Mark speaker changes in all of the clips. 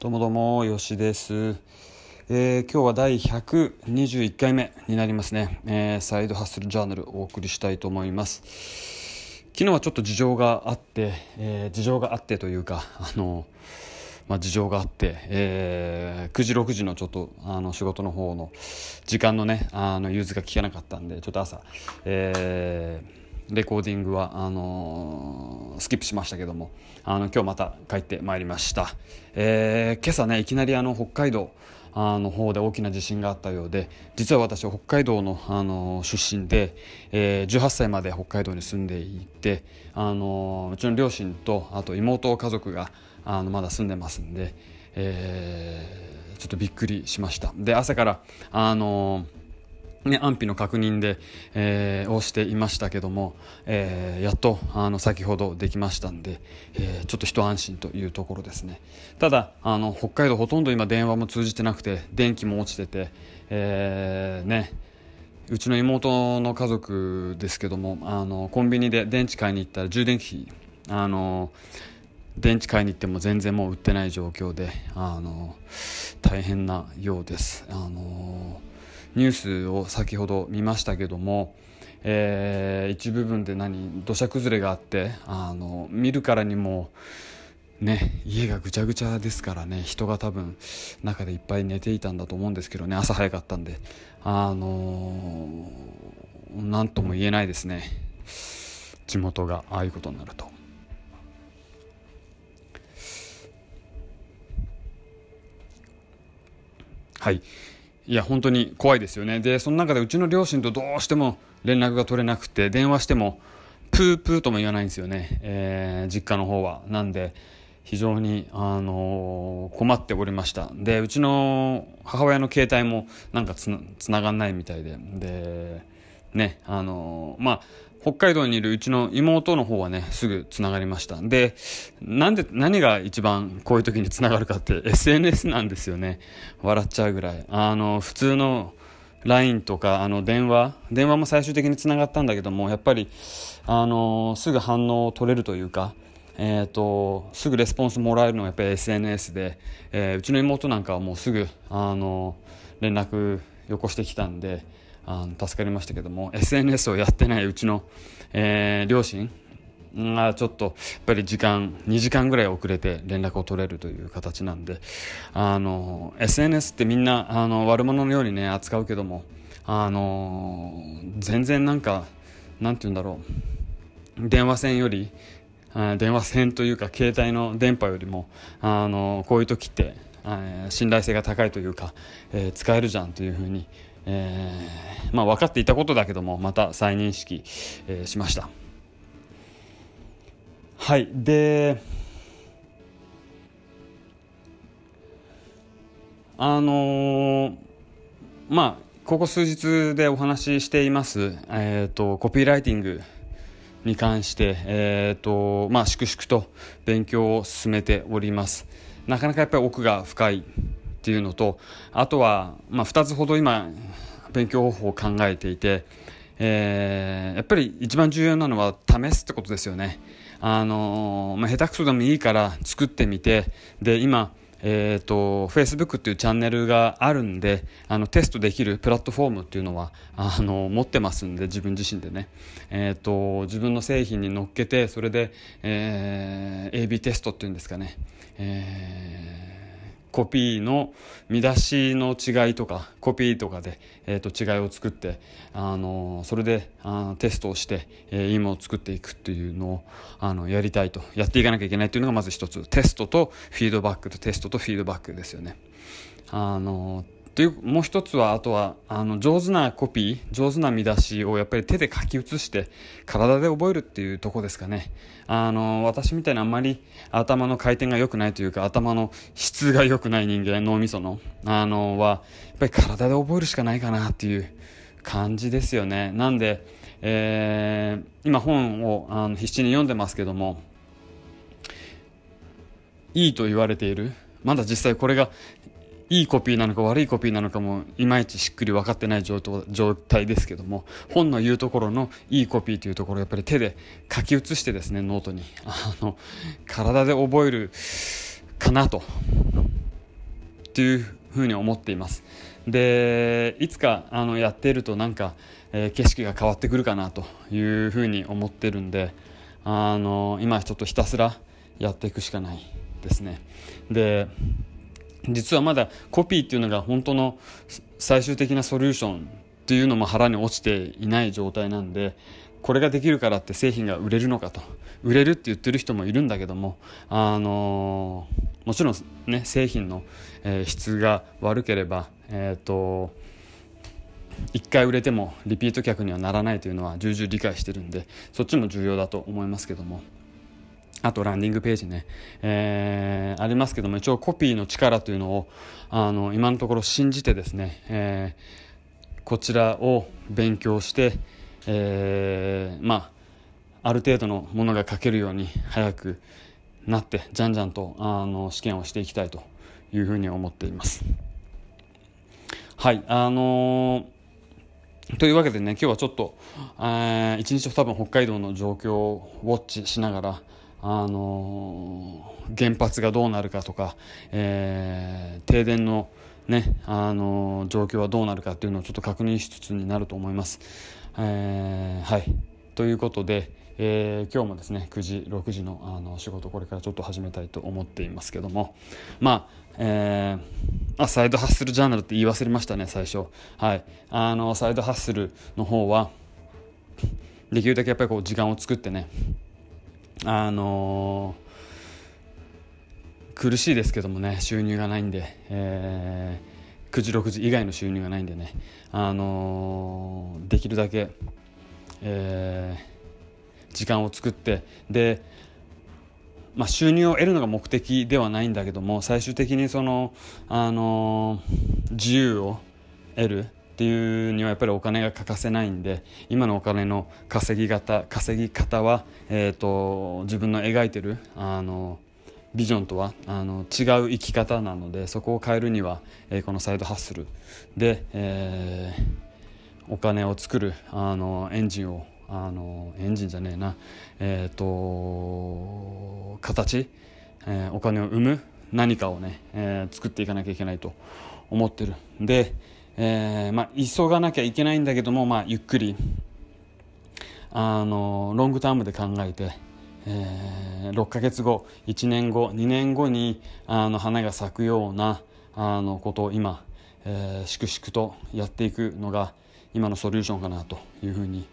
Speaker 1: どうもどうも、よしです。えー、今日は第121回目になりますね、えー、サイドハッスルジャーナルお送りしたいと思います。昨日はちょっと事情があって、えー、事情があってというか、あの、まあ、事情があって、えー、9時6時のちょっとあの仕事の方の時間のねあの融通が聞けなかったんでちょっと朝、えーレコーディングはあのー、スキップしましたけどもあの今日また帰ってまいりました、えー、今朝ねいきなりあの北海道あの方で大きな地震があったようで実は私は北海道の、あの出身で、えー、18歳まで北海道に住んでいて、あのうちの両親とあと妹家族があのまだ住んでますんで、えー、ちょっとびっくりしました。で朝からあのーね、安否の確認で、えー、をしていましたけども、えー、やっとあの先ほどできましたんで、えー、ちょっと一安心というところですねただあの北海道ほとんど今電話も通じてなくて電気も落ちてて、えー、ねうちの妹の家族ですけどもあのコンビニで電池買いに行ったら充電器あの電池買いに行っても全然もう売ってない状況であの大変なようです。あのニュースを先ほど見ましたけども、えー、一部分で何土砂崩れがあってあの見るからにもね家がぐちゃぐちゃですからね人が多分中でいっぱい寝ていたんだと思うんですけどね朝早かったんであの何、ー、とも言えないですね地元がああいうことになると。はいいや本当に怖いですよね。でその中でうちの両親とどうしても連絡が取れなくて電話してもプープーとも言わないんですよね、えー、実家の方は。なんで非常に、あのー、困っておりました。でうちの母親の携帯もなんかつながんないみたいで。でねあのー、まあ北海道にいるうちの妹の方はね、すぐ繋がりました。で、なんで、何が一番こういう時に繋がるかって SNS なんですよね。笑っちゃうぐらい。あの、普通の LINE とか、あの、電話、電話も最終的に繋がったんだけども、やっぱり、あの、すぐ反応を取れるというか、えーと、すぐレスポンスもらえるのはやっぱり SNS で、えー、うちの妹なんかはもうすぐあの連絡よこしてきたんで、あの助かりましたけども SNS をやってないうちの、えー、両親がちょっとやっぱり時間2時間ぐらい遅れて連絡を取れるという形なんであの SNS ってみんなあの悪者のようにね扱うけどもあの全然なんかなんて言うんだろう電話線より電話線というか携帯の電波よりもあのこういう時って信頼性が高いというか、えー、使えるじゃんというふうにえー、まあ、分かっていたことだけどもまた再認識、えー、しました。はいであのー、まあここ数日でお話ししています、えーと、コピーライティングに関して、えーとまあ、粛々と勉強を進めております。なかなかやっぱり奥が深いっていうのとあとは、まあ、2つほど今勉強方法を考えていて、え、やっぱり一番重要なのは試すってことですよね。あのまあ、下手くそでもいいから作ってみてで今えーと、Facebook っていうチャンネルがあるんであのテストできるプラットフォームっていうのはあの持ってますんで自分自身でね、えーと、自分の製品に乗っけてそれで、えー、AB テストっていうんですかね、えーコピーの見出しの違いとかコピーとかで、えー、と違いを作ってあのそれであテストをして、えー、いいものを作っていくっていうのをあのやりたいとやっていかなきゃいけないというのがまず一つテストとフィードバックとテストとフィードバックですよね。あのというもう一つはあとはあの上手なコピー上手な見出しをやっぱり手で書き写して体で覚えるっていうとこですかね。あの私みたいにあんまり頭の回転が良くないというか頭の質が良くない人間脳みそのあのはやっぱり体で覚えるしかないかなっていう感じですよね。なんで、えー、今本をあの必死に読んでますけどもいいと言われているまだ実際これがいいコピーなのか悪いコピーなのかもいまいちしっくり分かってない状態ですけども本の言うところのいいコピーというところをやっぱり手で書き写してですねノートに。あの体で覚えるかなと。っていうふうに思っています。でいつかあのやっているとなんか、えー、景色が変わってくるかなというふうに思ってるんであの今ちょっとひたすらやっていくしかないですね。で実はまだコピーっていうのが本当の最終的なソリューションっていうのも腹に落ちていない状態なんでこれができるからって製品が売れるのかと。売れるって言ってる人もいるんだけどもあのもちろんね製品の、えー、質が悪ければえっ、ー、と1回売れてもリピート客にはならないというのは重々理解してるんでそっちも重要だと思いますけども。あとランディングページね、えー、ありますけども一応コピーの力というのをあの今のところ信じてですね、えー、こちらを勉強して、えー、まあある程度のものが書けるように早くなってじゃんじゃんとあの試験をしていきたいというふうに思っています。はいあの、というわけでね今日はちょっと、えー、一日多分北海道の状況をウォッチしながらあのー、原発がどうなるかとか、えー、停電のね、あのー、状況はどうなるかっていうのをちょっと確認しつつになると思います。えー、はい。ということで、えー、今日もですね9時6時のあの仕事これからちょっと始めたいと思っていますけども。まあえー、あサイドハッスルジャーナルって言い忘れましたね最初。はい。あのサイドハッスルの方はできるだけやっぱりこう時間を作ってねあのー、苦しいですけどもね収入がないんで、えー、9時6時以外の収入がないんでね、あのー、できるだけ、えー、時間を作ってで、まあ、収入を得るのが目的ではないんだけども最終的にその、あの自由を得る。っていうにはやっぱりお金が欠かせないんで今のお金の稼ぎ方稼ぎ方は、えーと、自分の描いてるあのビジョンとはあの違う生き方なのでそこを変えるには、えー、このサイドハッスル。で、えー、お金を作るあのエンジンをあのエンジンじゃねえなえっ、ー、と形、えー、お金を生む何かをね、えー、作っていかなきゃいけないと思ってる。でえー、まあ、急がなきゃいけないんだけども、まあ、ゆっくりあのロングタームで考えて、えー、6ヶ月後1年後2年後にあの花が咲くようなあのことを今、えー、粛々とやっていくのが今のソリューションかなというふうに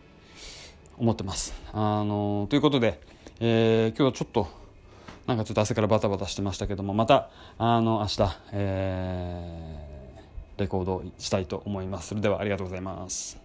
Speaker 1: 思ってます。あのということで、えー、今日はちょっとなんかちょっと朝からバタバタしてましたけどもまたあの明日、えーレコードしたいと思います。それではありがとうございます。